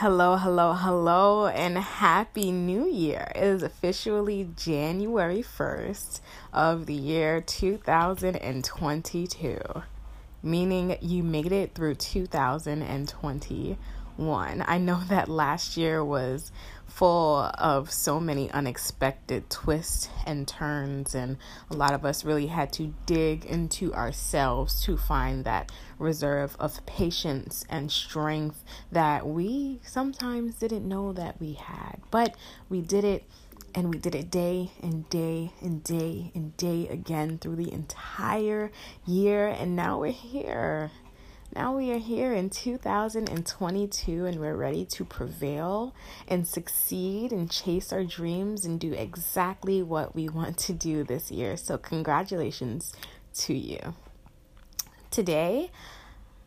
Hello, hello, hello, and happy new year. It is officially January 1st of the year 2022, meaning you made it through 2021. I know that last year was full of so many unexpected twists and turns, and a lot of us really had to dig into ourselves to find that reserve of patience and strength that we sometimes didn't know that we had. But we did it. And we did it day and day and day and day again through the entire year. And now we're here. Now we are here in 2022 and we're ready to prevail and succeed and chase our dreams and do exactly what we want to do this year. So, congratulations to you. Today,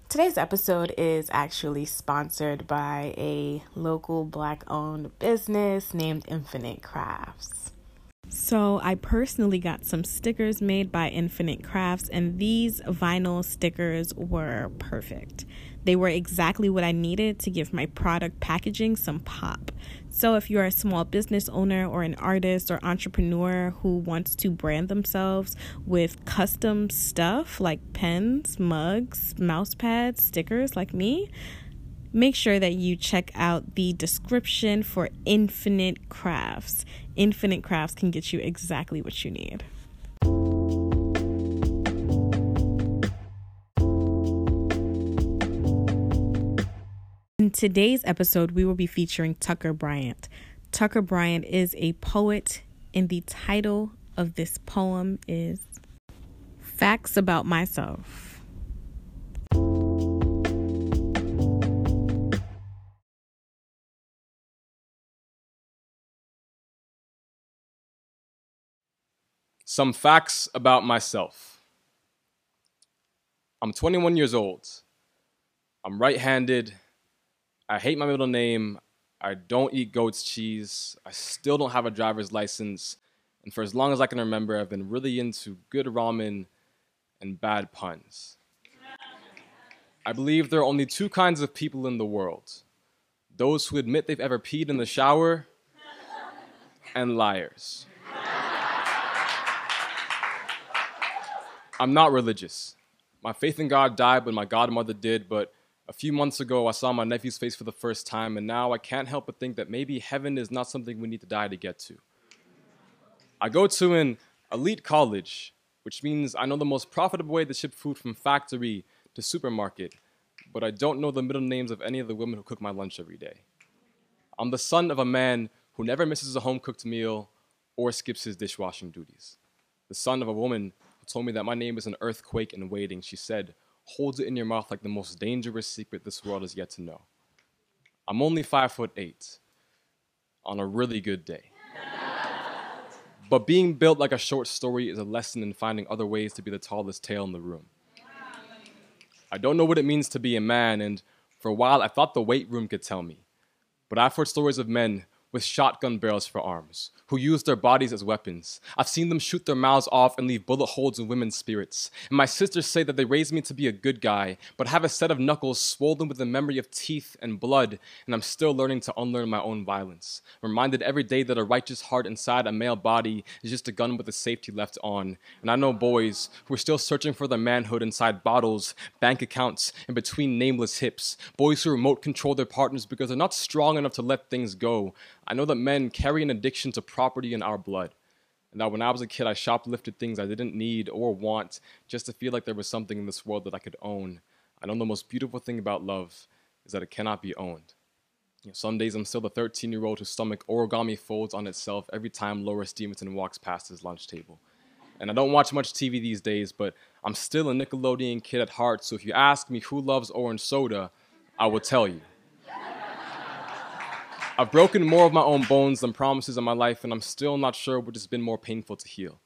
today's episode is actually sponsored by a local black owned business named Infinite Crafts. So, I personally got some stickers made by Infinite Crafts, and these vinyl stickers were perfect. They were exactly what I needed to give my product packaging some pop. So, if you're a small business owner or an artist or entrepreneur who wants to brand themselves with custom stuff like pens, mugs, mouse pads, stickers like me, make sure that you check out the description for Infinite Crafts. Infinite Crafts can get you exactly what you need. In today's episode, we will be featuring Tucker Bryant. Tucker Bryant is a poet, and the title of this poem is Facts About Myself. Some facts about myself. I'm 21 years old. I'm right handed. I hate my middle name. I don't eat goat's cheese. I still don't have a driver's license. And for as long as I can remember, I've been really into good ramen and bad puns. I believe there are only two kinds of people in the world those who admit they've ever peed in the shower and liars. I'm not religious. My faith in God died when my godmother did, but a few months ago I saw my nephew's face for the first time, and now I can't help but think that maybe heaven is not something we need to die to get to. I go to an elite college, which means I know the most profitable way to ship food from factory to supermarket, but I don't know the middle names of any of the women who cook my lunch every day. I'm the son of a man who never misses a home cooked meal or skips his dishwashing duties. The son of a woman told me that my name is an earthquake in waiting. She said, Hold it in your mouth like the most dangerous secret this world has yet to know. I'm only five foot eight on a really good day. but being built like a short story is a lesson in finding other ways to be the tallest tale in the room. I don't know what it means to be a man, and for a while I thought the weight room could tell me. But I've heard stories of men with shotgun barrels for arms, who use their bodies as weapons. I've seen them shoot their mouths off and leave bullet holes in women's spirits. And my sisters say that they raised me to be a good guy, but have a set of knuckles swollen with the memory of teeth and blood, and I'm still learning to unlearn my own violence. Reminded every day that a righteous heart inside a male body is just a gun with the safety left on. And I know boys who are still searching for their manhood inside bottles, bank accounts, and between nameless hips. Boys who remote control their partners because they're not strong enough to let things go. I know that men carry an addiction to property in our blood. And that when I was a kid, I shoplifted things I didn't need or want just to feel like there was something in this world that I could own. I know the most beautiful thing about love is that it cannot be owned. You know, some days I'm still the 13 year old whose stomach origami folds on itself every time Laura Stevenson walks past his lunch table. And I don't watch much TV these days, but I'm still a Nickelodeon kid at heart, so if you ask me who loves orange soda, I will tell you. I've broken more of my own bones than promises in my life, and I'm still not sure which has been more painful to heal.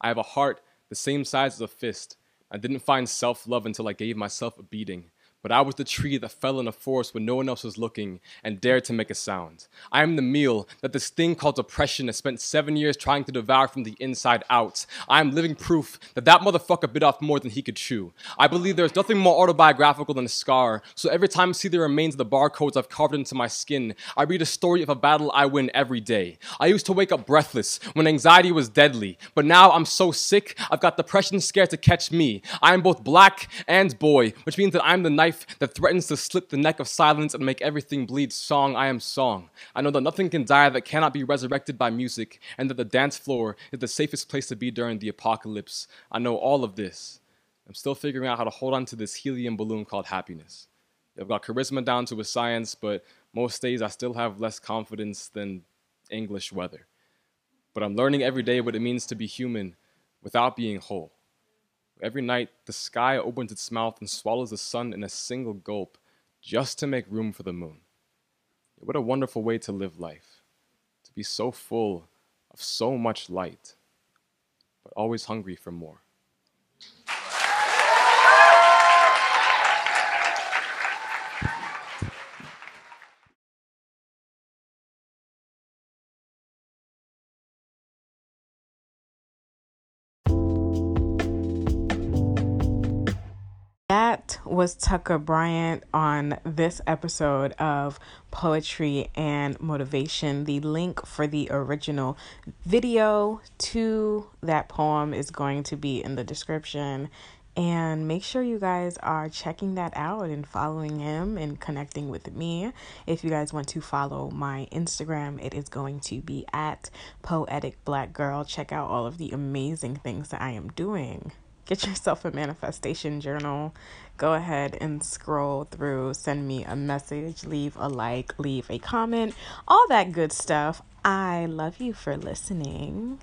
I have a heart the same size as a fist. I didn't find self love until I gave myself a beating. But I was the tree that fell in a forest when no one else was looking and dared to make a sound. I am the meal that this thing called depression has spent seven years trying to devour from the inside out. I am living proof that that motherfucker bit off more than he could chew. I believe there's nothing more autobiographical than a scar, so every time I see the remains of the barcodes I've carved into my skin, I read a story of a battle I win every day. I used to wake up breathless when anxiety was deadly, but now I'm so sick, I've got depression scared to catch me. I am both black and boy, which means that I'm the knife that threatens to slit the neck of silence and make everything bleed song I am song. I know that nothing can die that cannot be resurrected by music, and that the dance floor is the safest place to be during the apocalypse. I know all of this. I'm still figuring out how to hold on to this helium balloon called happiness. I've got charisma down to a science, but most days I still have less confidence than English weather. But I'm learning every day what it means to be human without being whole. Every night, the sky opens its mouth and swallows the sun in a single gulp just to make room for the moon. What a wonderful way to live life, to be so full of so much light, but always hungry for more. Was Tucker Bryant on this episode of Poetry and Motivation. The link for the original video to that poem is going to be in the description. And make sure you guys are checking that out and following him and connecting with me. If you guys want to follow my Instagram, it is going to be at Poetic Black Girl. Check out all of the amazing things that I am doing get yourself a manifestation journal. Go ahead and scroll through, send me a message, leave a like, leave a comment, all that good stuff. I love you for listening.